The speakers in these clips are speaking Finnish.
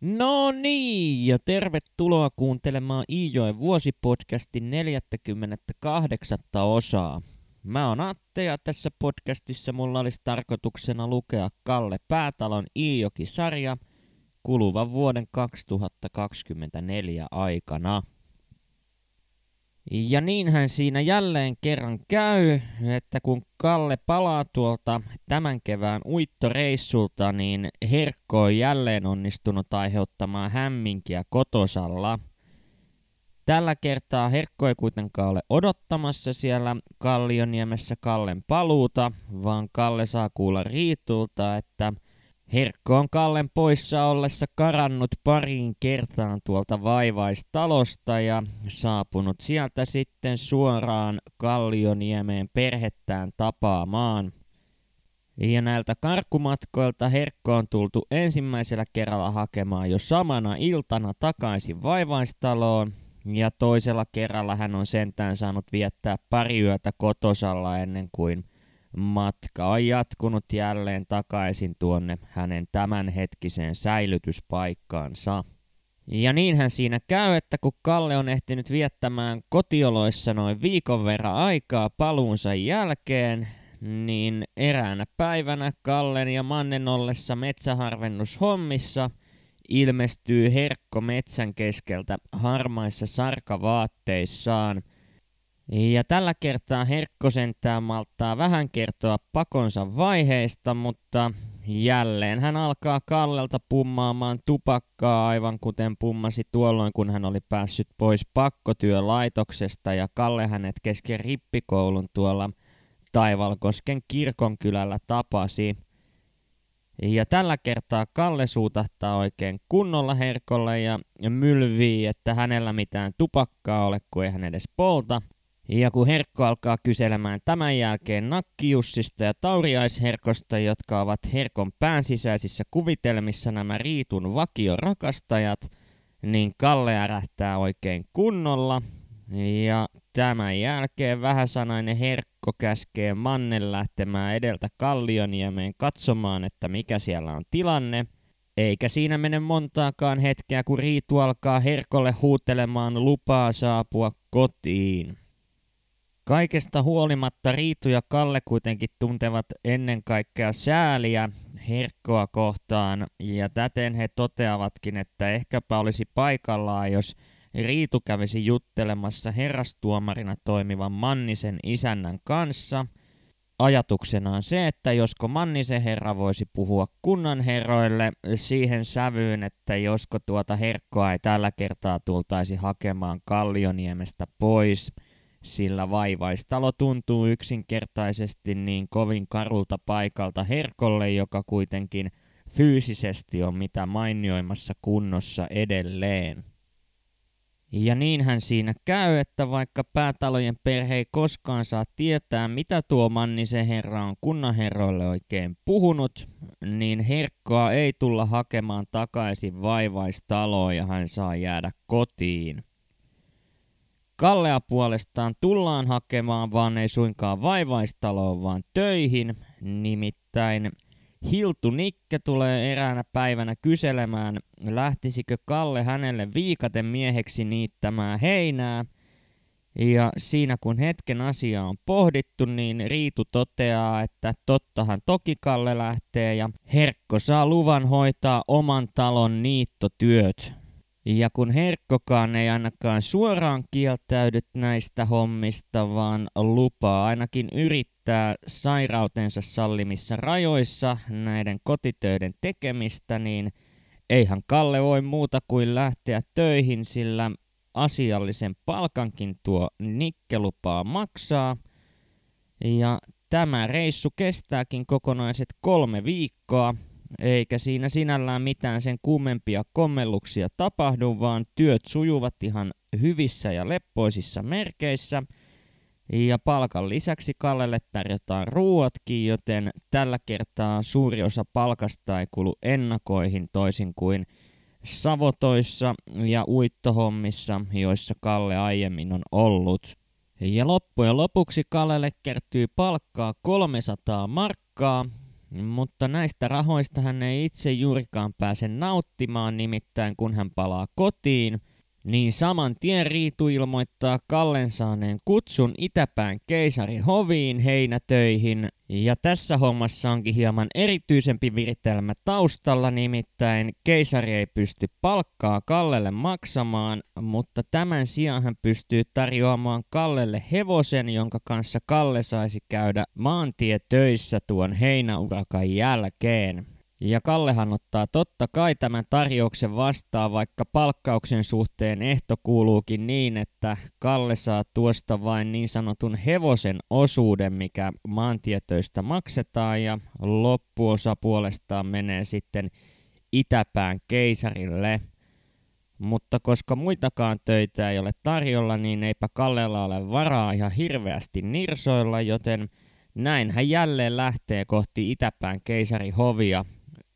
No niin, ja tervetuloa kuuntelemaan Iijoen vuosipodcastin 48. osaa. Mä oon Atte ja tässä podcastissa mulla olisi tarkoituksena lukea Kalle Päätalon Iijoki-sarja kuluvan vuoden 2024 aikana. Ja niinhän siinä jälleen kerran käy, että kun Kalle palaa tuolta tämän kevään uittoreissulta, niin Herkko on jälleen onnistunut aiheuttamaan hämminkiä kotosalla. Tällä kertaa Herkko ei kuitenkaan ole odottamassa siellä Kallioniemessä Kallen paluuta, vaan Kalle saa kuulla Riitulta, että – Herkko on Kallen poissa ollessa karannut pariin kertaan tuolta vaivaistalosta ja saapunut sieltä sitten suoraan Kallioniemeen perhettään tapaamaan. Ja näiltä karkkumatkoilta Herkko on tultu ensimmäisellä kerralla hakemaan jo samana iltana takaisin vaivaistaloon, ja toisella kerralla hän on sentään saanut viettää pari yötä kotosalla ennen kuin Matka on jatkunut jälleen takaisin tuonne hänen tämänhetkiseen säilytyspaikkaansa. Ja niinhän siinä käy, että kun Kalle on ehtinyt viettämään kotioloissa noin viikon verran aikaa paluunsa jälkeen, niin eräänä päivänä Kallen ja Mannen ollessa metsäharvennushommissa ilmestyy herkko metsän keskeltä harmaissa sarkavaatteissaan – ja tällä kertaa Herkko sentään malttaa vähän kertoa pakonsa vaiheista, mutta jälleen hän alkaa Kallelta pummaamaan tupakkaa aivan kuten pummasi tuolloin, kun hän oli päässyt pois pakkotyölaitoksesta ja Kalle hänet kesken rippikoulun tuolla Taivalkosken kirkonkylällä tapasi. Ja tällä kertaa Kalle suutahtaa oikein kunnolla Herkolle ja mylvii, että hänellä mitään tupakkaa ole, kun ei hän edes polta – ja kun Herkko alkaa kyselemään tämän jälkeen Nakkijussista ja Tauriaisherkosta, jotka ovat Herkon pään sisäisissä kuvitelmissa nämä Riitun vakiorakastajat, niin Kalle ärähtää oikein kunnolla. Ja tämän jälkeen vähäsanainen Herkko käskee Mannen lähtemään edeltä Kallioniemeen katsomaan, että mikä siellä on tilanne. Eikä siinä mene montaakaan hetkeä, kun Riitu alkaa Herkolle huutelemaan lupaa saapua kotiin. Kaikesta huolimatta Riitu ja Kalle kuitenkin tuntevat ennen kaikkea sääliä Herkkoa kohtaan, ja täten he toteavatkin, että ehkäpä olisi paikallaan, jos Riitu kävisi juttelemassa herrastuomarina toimivan Mannisen isännän kanssa. Ajatuksena on se, että josko Mannisen herra voisi puhua kunnan herroille siihen sävyyn, että josko tuota herkkoa ei tällä kertaa tultaisi hakemaan Kallioniemestä pois – sillä vaivaistalo tuntuu yksinkertaisesti niin kovin karulta paikalta herkolle, joka kuitenkin fyysisesti on mitä mainioimassa kunnossa edelleen. Ja niinhän siinä käy, että vaikka päätalojen perhe ei koskaan saa tietää, mitä tuo Mannisen herra on kunnanherroille oikein puhunut, niin herkkoa ei tulla hakemaan takaisin vaivaistaloon ja hän saa jäädä kotiin. Kallea puolestaan tullaan hakemaan, vaan ei suinkaan vaivaistaloon, vaan töihin. Nimittäin Hiltu Nikke tulee eräänä päivänä kyselemään, lähtisikö Kalle hänelle viikaten mieheksi niittämään heinää. Ja siinä kun hetken asia on pohdittu, niin Riitu toteaa, että tottahan toki Kalle lähtee ja Herkko saa luvan hoitaa oman talon niittotyöt. Ja kun Herkkokaan ei ainakaan suoraan kieltäydy näistä hommista, vaan lupaa ainakin yrittää sairautensa sallimissa rajoissa näiden kotitöiden tekemistä, niin eihän Kalle voi muuta kuin lähteä töihin, sillä asiallisen palkankin tuo nikkelupaa maksaa. Ja tämä reissu kestääkin kokonaiset kolme viikkoa, eikä siinä sinällään mitään sen kummempia kommelluksia tapahdu, vaan työt sujuvat ihan hyvissä ja leppoisissa merkeissä. Ja palkan lisäksi Kallelle tarjotaan ruuatkin, joten tällä kertaa suuri osa palkasta ei kulu ennakoihin toisin kuin savotoissa ja uittohommissa, joissa Kalle aiemmin on ollut. Ja loppujen lopuksi Kallelle kertyy palkkaa 300 markkaa, mutta näistä rahoista hän ei itse juurikaan pääse nauttimaan, nimittäin kun hän palaa kotiin – niin saman tien Riitu ilmoittaa Kallen saaneen kutsun Itäpään keisari hoviin heinätöihin. Ja tässä hommassa onkin hieman erityisempi viritelmä taustalla, nimittäin keisari ei pysty palkkaa Kallelle maksamaan, mutta tämän sijaan hän pystyy tarjoamaan Kallelle hevosen, jonka kanssa Kalle saisi käydä maantietöissä tuon heinäurakan jälkeen. Ja Kallehan ottaa totta kai tämän tarjouksen vastaan, vaikka palkkauksen suhteen ehto kuuluukin niin, että Kalle saa tuosta vain niin sanotun hevosen osuuden, mikä maantietöistä maksetaan, ja loppuosa puolestaan menee sitten Itäpään keisarille. Mutta koska muitakaan töitä ei ole tarjolla, niin eipä Kallella ole varaa ihan hirveästi nirsoilla, joten näin hän jälleen lähtee kohti Itäpään keisarihovia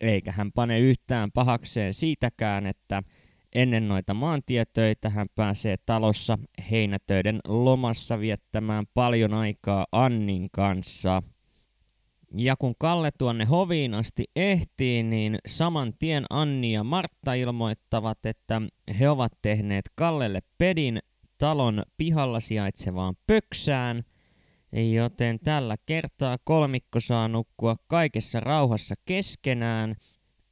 eikä hän pane yhtään pahakseen siitäkään, että ennen noita maantietöitä hän pääsee talossa heinätöiden lomassa viettämään paljon aikaa Annin kanssa. Ja kun Kalle tuonne hoviin asti ehtii, niin saman tien Anni ja Martta ilmoittavat, että he ovat tehneet Kallelle pedin talon pihalla sijaitsevaan pöksään – joten tällä kertaa kolmikko saa nukkua kaikessa rauhassa keskenään,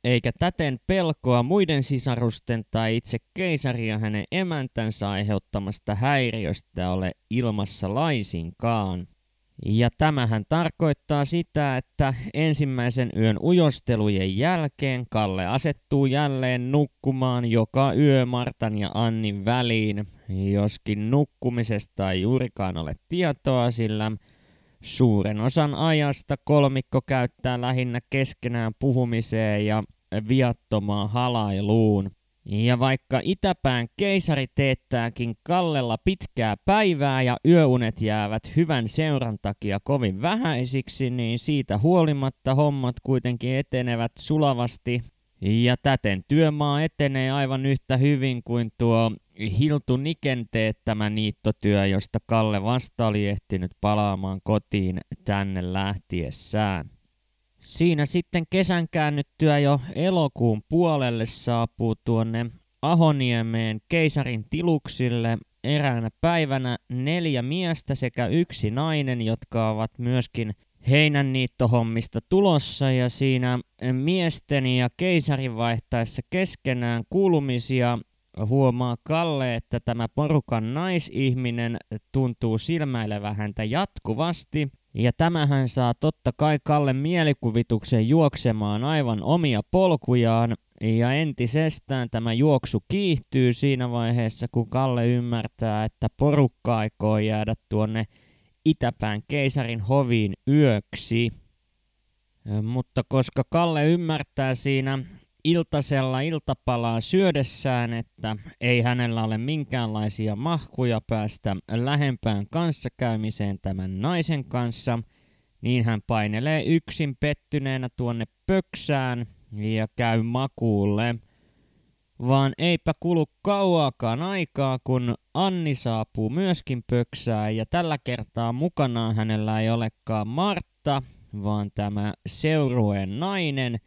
eikä täten pelkoa muiden sisarusten tai itse keisaria hänen emäntänsä aiheuttamasta häiriöstä ole ilmassa laisinkaan. Ja tämähän tarkoittaa sitä, että ensimmäisen yön ujostelujen jälkeen Kalle asettuu jälleen nukkumaan joka yö Martan ja Annin väliin, joskin nukkumisesta ei juurikaan ole tietoa, sillä suuren osan ajasta kolmikko käyttää lähinnä keskenään puhumiseen ja viattomaan halailuun. Ja vaikka Itäpään keisari teettääkin Kallella pitkää päivää ja yöunet jäävät hyvän seuran takia kovin vähäisiksi, niin siitä huolimatta hommat kuitenkin etenevät sulavasti. Ja täten työmaa etenee aivan yhtä hyvin kuin tuo Hiltu Niken teettämä niittotyö, josta Kalle vasta oli ehtinyt palaamaan kotiin tänne lähtiessään. Siinä sitten kesän käännyttyä jo elokuun puolelle saapuu tuonne Ahoniemeen keisarin tiluksille. Eräänä päivänä neljä miestä sekä yksi nainen, jotka ovat myöskin heinänniittohommista tulossa. Ja siinä miesten ja keisarin vaihtaessa keskenään kuulumisia huomaa Kalle, että tämä porukan naisihminen tuntuu silmäilevä häntä jatkuvasti ja tämähän saa totta kai Kalle mielikuvituksen juoksemaan aivan omia polkujaan, ja entisestään tämä juoksu kiihtyy siinä vaiheessa, kun Kalle ymmärtää, että porukka aikoo jäädä tuonne Itäpään keisarin hoviin yöksi. Mutta koska Kalle ymmärtää siinä iltasella iltapalaa syödessään, että ei hänellä ole minkäänlaisia mahkuja päästä lähempään kanssakäymiseen tämän naisen kanssa, niin hän painelee yksin pettyneenä tuonne pöksään ja käy makuulle. Vaan eipä kulu kauaakaan aikaa, kun Anni saapuu myöskin pöksään ja tällä kertaa mukanaan hänellä ei olekaan Martta, vaan tämä seurueen nainen –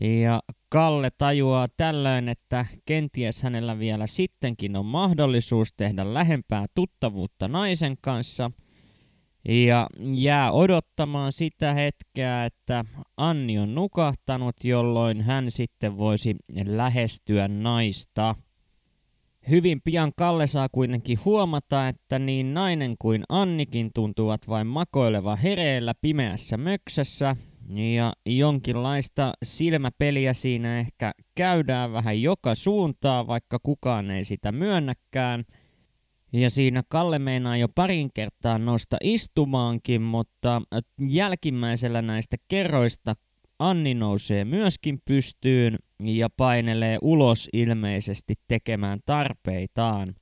ja Kalle tajuaa tällöin, että kenties hänellä vielä sittenkin on mahdollisuus tehdä lähempää tuttavuutta naisen kanssa. Ja jää odottamaan sitä hetkeä, että Anni on nukahtanut, jolloin hän sitten voisi lähestyä naista. Hyvin pian Kalle saa kuitenkin huomata, että niin nainen kuin Annikin tuntuvat vain makoileva hereillä pimeässä möksässä, ja jonkinlaista silmäpeliä siinä ehkä käydään vähän joka suuntaan, vaikka kukaan ei sitä myönnäkään. Ja siinä Kalle meinaa jo parin kertaa nosta istumaankin, mutta jälkimmäisellä näistä kerroista Anni nousee myöskin pystyyn ja painelee ulos ilmeisesti tekemään tarpeitaan.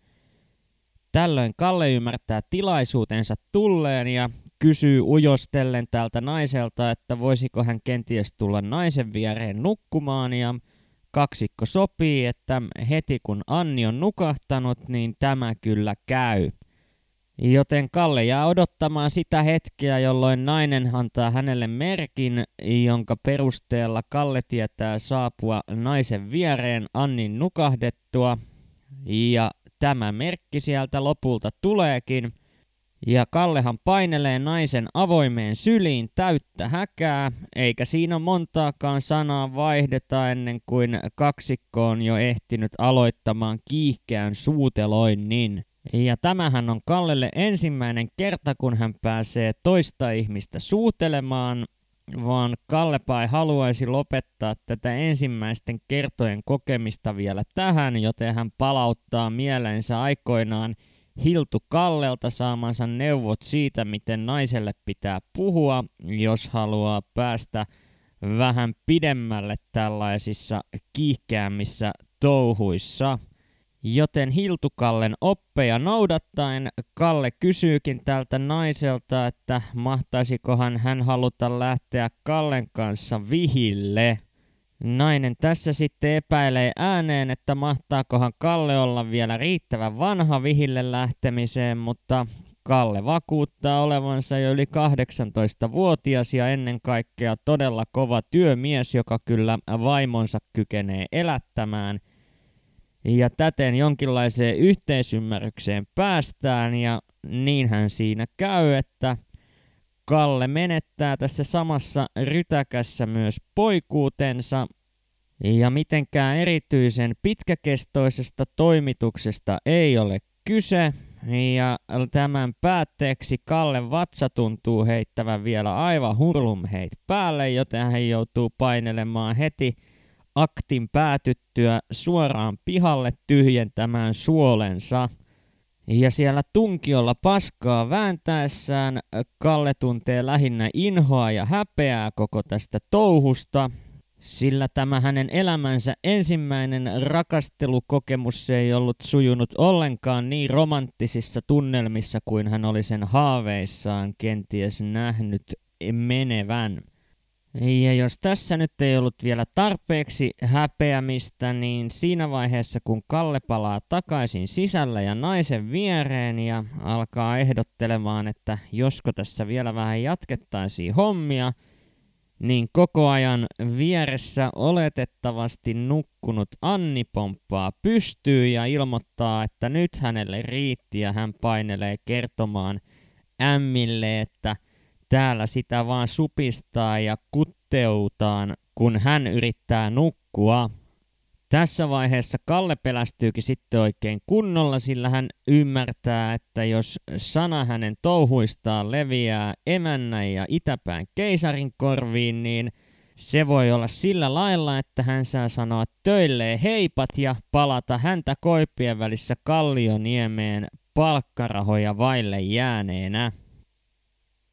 Tällöin Kalle ymmärtää tilaisuutensa tulleen ja kysyy ujostellen tältä naiselta, että voisiko hän kenties tulla naisen viereen nukkumaan ja kaksikko sopii, että heti kun Anni on nukahtanut, niin tämä kyllä käy. Joten Kalle jää odottamaan sitä hetkeä, jolloin nainen antaa hänelle merkin, jonka perusteella Kalle tietää saapua naisen viereen Annin nukahdettua. Ja tämä merkki sieltä lopulta tuleekin. Ja Kallehan painelee naisen avoimeen syliin täyttä häkää, eikä siinä montaakaan sanaa vaihdeta ennen kuin kaksikko on jo ehtinyt aloittamaan kiihkeän suuteloinnin. Ja tämähän on Kallelle ensimmäinen kerta, kun hän pääsee toista ihmistä suutelemaan, vaan Kallepa ei haluaisi lopettaa tätä ensimmäisten kertojen kokemista vielä tähän, joten hän palauttaa mielensä aikoinaan Hiltu Kallelta saamansa neuvot siitä, miten naiselle pitää puhua, jos haluaa päästä vähän pidemmälle tällaisissa kiihkeämmissä touhuissa. Joten Hiltukallen oppeja noudattaen Kalle kysyykin tältä naiselta, että mahtaisikohan hän haluta lähteä Kallen kanssa vihille. Nainen tässä sitten epäilee ääneen, että mahtaakohan Kalle olla vielä riittävän vanha vihille lähtemiseen, mutta Kalle vakuuttaa olevansa jo yli 18-vuotias ja ennen kaikkea todella kova työmies, joka kyllä vaimonsa kykenee elättämään – ja täten jonkinlaiseen yhteisymmärrykseen päästään ja niinhän siinä käy, että Kalle menettää tässä samassa rytäkässä myös poikuutensa ja mitenkään erityisen pitkäkestoisesta toimituksesta ei ole kyse. Ja tämän päätteeksi Kalle vatsa tuntuu heittävän vielä aivan hurlumheit päälle, joten hän joutuu painelemaan heti aktin päätyttyä suoraan pihalle tyhjentämään suolensa. Ja siellä tunkiolla paskaa vääntäessään Kalle tuntee lähinnä inhoa ja häpeää koko tästä touhusta, sillä tämä hänen elämänsä ensimmäinen rakastelukokemus ei ollut sujunut ollenkaan niin romanttisissa tunnelmissa kuin hän oli sen haaveissaan kenties nähnyt menevän. Ja jos tässä nyt ei ollut vielä tarpeeksi häpeämistä, niin siinä vaiheessa kun Kalle palaa takaisin sisällä ja naisen viereen ja alkaa ehdottelemaan, että josko tässä vielä vähän jatkettaisiin hommia, niin koko ajan vieressä oletettavasti nukkunut Anni pomppaa pystyy ja ilmoittaa, että nyt hänelle riitti ja hän painelee kertomaan ämmille, että – täällä sitä vaan supistaa ja kutteutaan, kun hän yrittää nukkua. Tässä vaiheessa Kalle pelästyykin sitten oikein kunnolla, sillä hän ymmärtää, että jos sana hänen touhuistaan leviää emännän ja itäpään keisarin korviin, niin se voi olla sillä lailla, että hän saa sanoa töilleen heipat ja palata häntä koipien välissä Kallioniemeen palkkarahoja vaille jääneenä.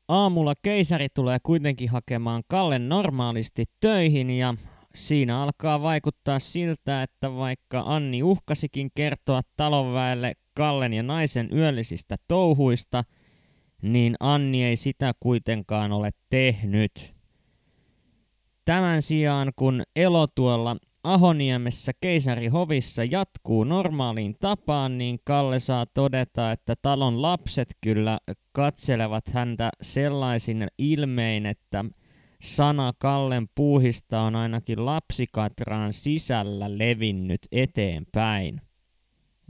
Aamulla keisari tulee kuitenkin hakemaan Kallen normaalisti töihin ja siinä alkaa vaikuttaa siltä, että vaikka Anni uhkasikin kertoa talonväelle Kallen ja naisen yöllisistä touhuista, niin Anni ei sitä kuitenkaan ole tehnyt. Tämän sijaan kun elo tuolla Ahoniemessä keisarihovissa jatkuu normaaliin tapaan, niin Kalle saa todeta, että talon lapset kyllä katselevat häntä sellaisin ilmein, että sana Kallen puuhista on ainakin lapsikatraan sisällä levinnyt eteenpäin.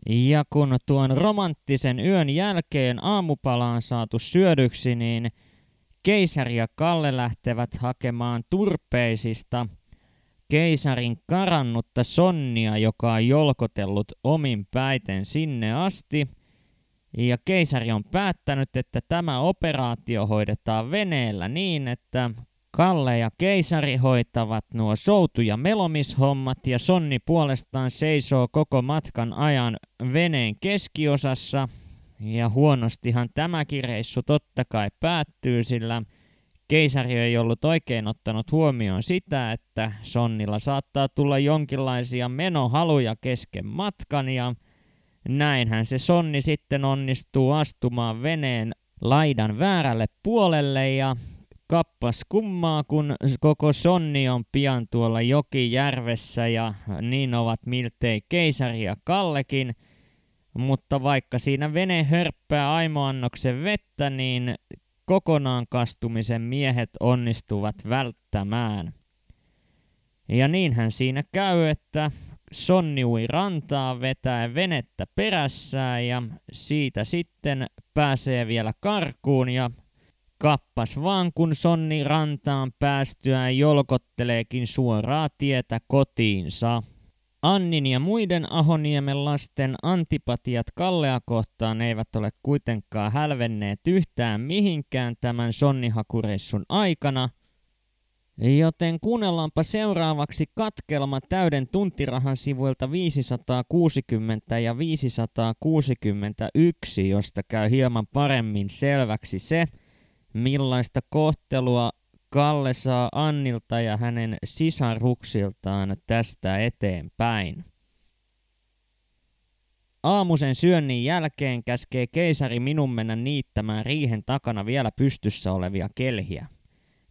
Ja kun tuon romanttisen yön jälkeen aamupala on saatu syödyksi, niin keisari ja Kalle lähtevät hakemaan turpeisista – keisarin karannutta sonnia, joka on jolkotellut omin päiten sinne asti. Ja keisari on päättänyt, että tämä operaatio hoidetaan veneellä niin, että Kalle ja keisari hoitavat nuo soutu- ja melomishommat ja Sonni puolestaan seisoo koko matkan ajan veneen keskiosassa. Ja huonostihan tämäkin reissu totta kai päättyy, sillä keisari ei ollut oikein ottanut huomioon sitä, että Sonnilla saattaa tulla jonkinlaisia menohaluja kesken matkan ja näinhän se Sonni sitten onnistuu astumaan veneen laidan väärälle puolelle ja kappas kummaa, kun koko Sonni on pian tuolla jokijärvessä ja niin ovat miltei keisari ja Kallekin. mutta vaikka siinä vene hörppää aimoannoksen vettä, niin kokonaan kastumisen miehet onnistuvat välttämään. Ja niinhän siinä käy, että Sonni ui rantaa vetää venettä perässään ja siitä sitten pääsee vielä karkuun ja kappas vaan kun Sonni rantaan päästyään jolkotteleekin suoraa tietä kotiinsa. Annin ja muiden Ahoniemen lasten antipatiat Kallea kohtaan eivät ole kuitenkaan hälvenneet yhtään mihinkään tämän sonnihakureissun aikana, joten kuunnellaanpa seuraavaksi katkelma täyden tuntirahan sivuilta 560 ja 561, josta käy hieman paremmin selväksi se, millaista kohtelua Kalle saa Annilta ja hänen sisaruksiltaan tästä eteenpäin. Aamusen syönnin jälkeen käskee keisari minun mennä niittämään riihen takana vielä pystyssä olevia kelhiä.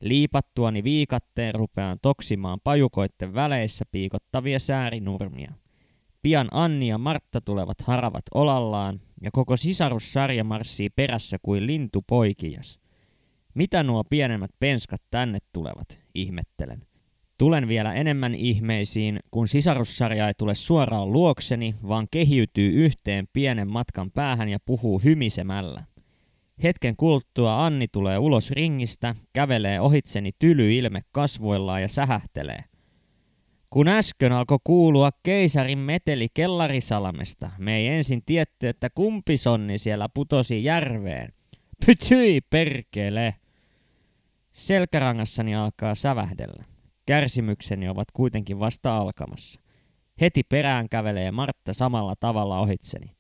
Liipattuani viikatteen rupean toksimaan pajukoitten väleissä piikottavia säärinurmia. Pian Anni ja Martta tulevat haravat olallaan, ja koko sisarussarja marssii perässä kuin lintu poikias – mitä nuo pienemmät penskat tänne tulevat, ihmettelen. Tulen vielä enemmän ihmeisiin, kun sisarussarja ei tule suoraan luokseni, vaan kehiytyy yhteen pienen matkan päähän ja puhuu hymisemällä. Hetken kuluttua Anni tulee ulos ringistä, kävelee ohitseni tyly ilme kasvoillaan ja sähähtelee. Kun äsken alkoi kuulua keisarin meteli kellarisalamesta, me ei ensin tietty, että kumpi sonni siellä putosi järveen. Pytyi perkele! Selkärangassani alkaa sävähdellä. Kärsimykseni ovat kuitenkin vasta alkamassa. Heti perään kävelee Martta samalla tavalla ohitseni.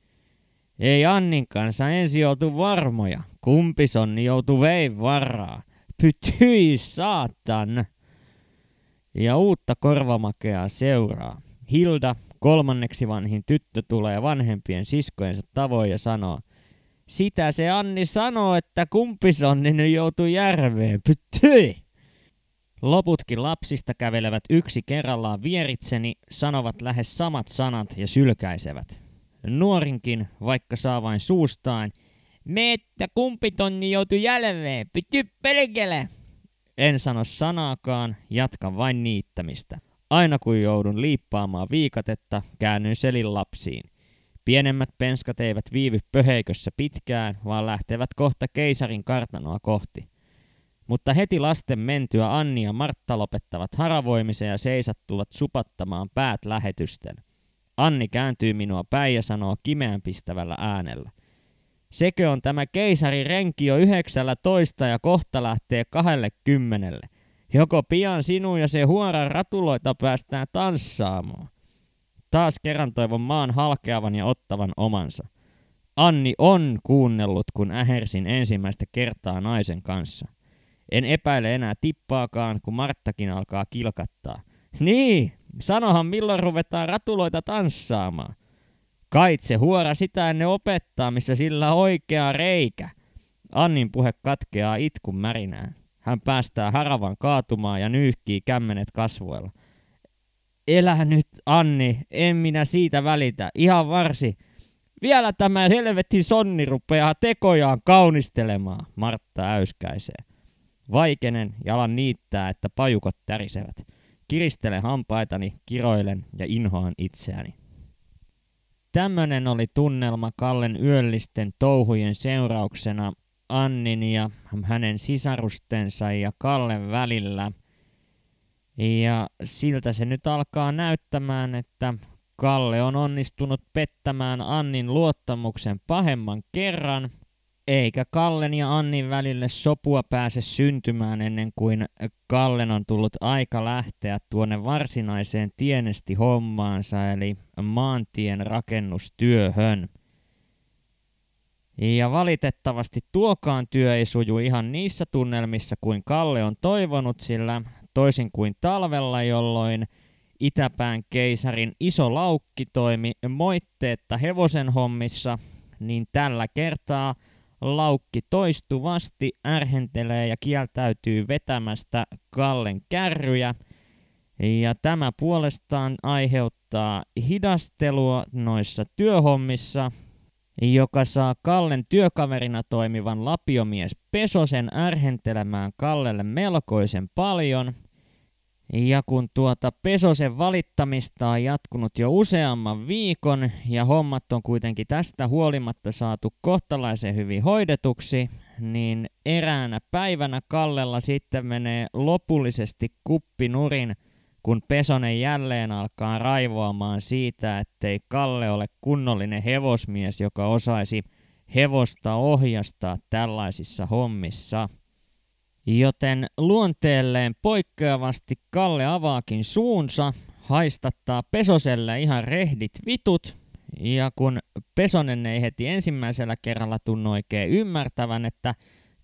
Ei Annin kanssa ensi joutu varmoja. Kumpi sonni joutu vei varaa. Pytyi saatan! Ja uutta korvamakeaa seuraa. Hilda, kolmanneksi vanhin tyttö, tulee vanhempien siskojensa tavoin ja sanoo, sitä se Anni sanoo, että kumpisonni nyt joutui järveen. Pyttyi! Loputkin lapsista kävelevät yksi kerrallaan vieritseni, sanovat lähes samat sanat ja sylkäisevät. Nuorinkin, vaikka saa vain suustaan, että kumpitonni joutui jälveen, pity pelkele! En sano sanaakaan, jatkan vain niittämistä. Aina kun joudun liippaamaan viikatetta, käännyn selin lapsiin. Pienemmät penskat eivät viivy pöheikössä pitkään, vaan lähtevät kohta keisarin kartanoa kohti. Mutta heti lasten mentyä Anni ja Martta lopettavat haravoimisen ja seisattuvat supattamaan päät lähetysten. Anni kääntyy minua päin ja sanoo kimeän pistävällä äänellä. Sekö on tämä keisari renki jo yhdeksällä toista ja kohta lähtee kahdelle kymmenelle. Joko pian sinun ja se huoran ratuloita päästään tanssaamaan. Taas kerran toivon maan halkeavan ja ottavan omansa. Anni on kuunnellut, kun ähersin ensimmäistä kertaa naisen kanssa. En epäile enää tippaakaan, kun Marttakin alkaa kilkattaa. Niin, sanohan milloin ruvetaan ratuloita tanssaamaan. Kaitse huora sitä ennen opettaa, missä sillä oikea reikä. Annin puhe katkeaa itkun märinään. Hän päästää haravan kaatumaan ja nyyhkii kämmenet kasvoilla. Elä nyt, Anni, en minä siitä välitä, ihan varsi. Vielä tämä helvetin sonni rupeaa tekojaan kaunistelemaan, Martta äyskäisee. Vaikenen ja alan niittää, että pajukot tärisevät. Kiristelen hampaitani, kiroilen ja inhoan itseäni. Tämmönen oli tunnelma Kallen yöllisten touhujen seurauksena Annin ja hänen sisarustensa ja Kallen välillä – ja siltä se nyt alkaa näyttämään, että Kalle on onnistunut pettämään Annin luottamuksen pahemman kerran, eikä Kallen ja Annin välille sopua pääse syntymään ennen kuin Kallen on tullut aika lähteä tuonne varsinaiseen tienesti hommaansa, eli maantien rakennustyöhön. Ja valitettavasti tuokaan työ ei suju ihan niissä tunnelmissa kuin Kalle on toivonut, sillä toisin kuin talvella, jolloin Itäpään keisarin iso laukki toimi moitteetta hevosen hommissa, niin tällä kertaa laukki toistuvasti ärhentelee ja kieltäytyy vetämästä Kallen kärryjä, ja tämä puolestaan aiheuttaa hidastelua noissa työhommissa, joka saa Kallen työkaverina toimivan lapiomies Pesosen ärhentelemään Kallelle melkoisen paljon. Ja kun tuota Pesosen valittamista on jatkunut jo useamman viikon ja hommat on kuitenkin tästä huolimatta saatu kohtalaisen hyvin hoidetuksi, niin eräänä päivänä Kallella sitten menee lopullisesti kuppinurin – kun Pesonen jälleen alkaa raivoamaan siitä, ettei Kalle ole kunnollinen hevosmies, joka osaisi hevosta ohjastaa tällaisissa hommissa. Joten luonteelleen poikkeavasti Kalle avaakin suunsa, haistattaa Pesoselle ihan rehdit vitut, ja kun Pesonen ei heti ensimmäisellä kerralla tunnu oikein ymmärtävän, että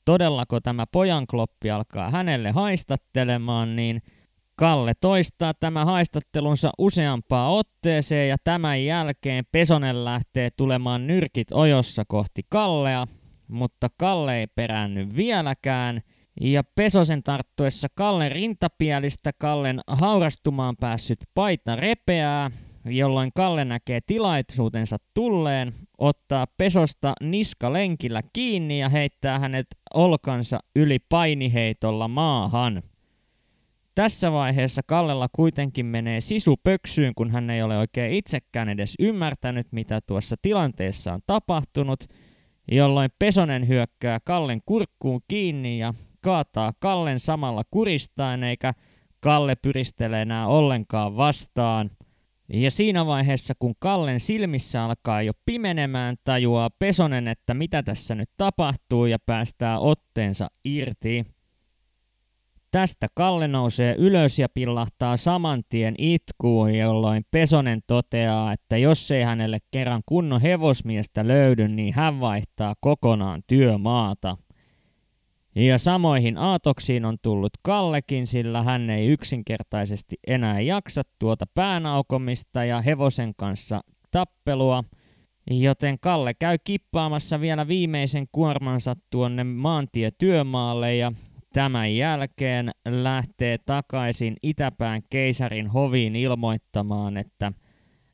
todellako tämä pojankloppi alkaa hänelle haistattelemaan, niin – Kalle toistaa tämä haistattelunsa useampaa otteeseen ja tämän jälkeen Pesonen lähtee tulemaan nyrkit ojossa kohti Kallea, mutta Kalle ei peräänny vieläkään. Ja Pesosen tarttuessa Kallen rintapielistä Kallen haurastumaan päässyt paita repeää, jolloin Kalle näkee tilaisuutensa tulleen, ottaa Pesosta niska lenkillä kiinni ja heittää hänet olkansa yli painiheitolla maahan. Tässä vaiheessa Kallella kuitenkin menee sisu pöksyyn, kun hän ei ole oikein itsekään edes ymmärtänyt, mitä tuossa tilanteessa on tapahtunut, jolloin Pesonen hyökkää Kallen kurkkuun kiinni ja kaataa Kallen samalla kuristaen, eikä Kalle pyristele enää ollenkaan vastaan. Ja siinä vaiheessa, kun Kallen silmissä alkaa jo pimenemään, tajuaa Pesonen, että mitä tässä nyt tapahtuu ja päästää otteensa irti. Tästä Kalle nousee ylös ja pillahtaa saman tien itkuun, jolloin Pesonen toteaa, että jos ei hänelle kerran kunnon hevosmiestä löydy, niin hän vaihtaa kokonaan työmaata. Ja samoihin aatoksiin on tullut Kallekin, sillä hän ei yksinkertaisesti enää jaksa tuota päänaukomista ja hevosen kanssa tappelua, joten Kalle käy kippaamassa vielä viimeisen kuormansa tuonne maantietyömaalle ja Tämän jälkeen lähtee takaisin Itäpään keisarin hoviin ilmoittamaan, että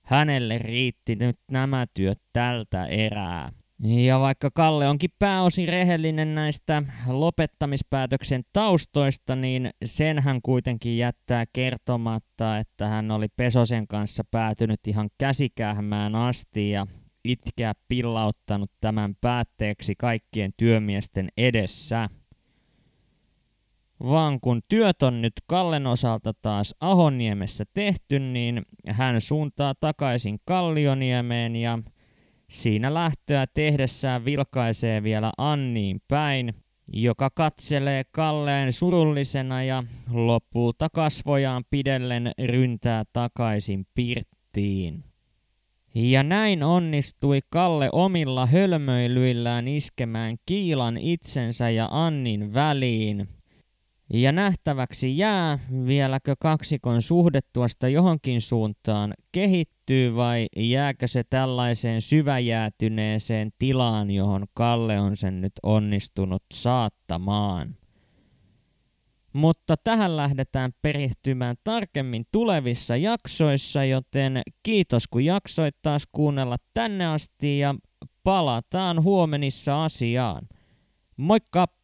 hänelle riitti nyt nämä työt tältä erää. Ja vaikka Kalle onkin pääosin rehellinen näistä lopettamispäätöksen taustoista, niin sen hän kuitenkin jättää kertomatta, että hän oli Pesosen kanssa päätynyt ihan käsikähmään asti ja itkeä pillauttanut tämän päätteeksi kaikkien työmiesten edessä. Vaan kun työt on nyt Kallen osalta taas Ahoniemessä tehty, niin hän suuntaa takaisin Kallioniemeen ja siinä lähtöä tehdessään vilkaisee vielä Anniin päin, joka katselee Kalleen surullisena ja lopulta kasvojaan pidellen ryntää takaisin pirttiin. Ja näin onnistui Kalle omilla hölmöilyillään iskemään kiilan itsensä ja Annin väliin – ja nähtäväksi jää, vieläkö kaksikon suhde tuosta johonkin suuntaan kehittyy vai jääkö se tällaiseen syväjäätyneeseen tilaan, johon Kalle on sen nyt onnistunut saattamaan. Mutta tähän lähdetään perihtymään tarkemmin tulevissa jaksoissa, joten kiitos kun jaksoit taas kuunnella tänne asti ja palataan huomenissa asiaan. Moikka!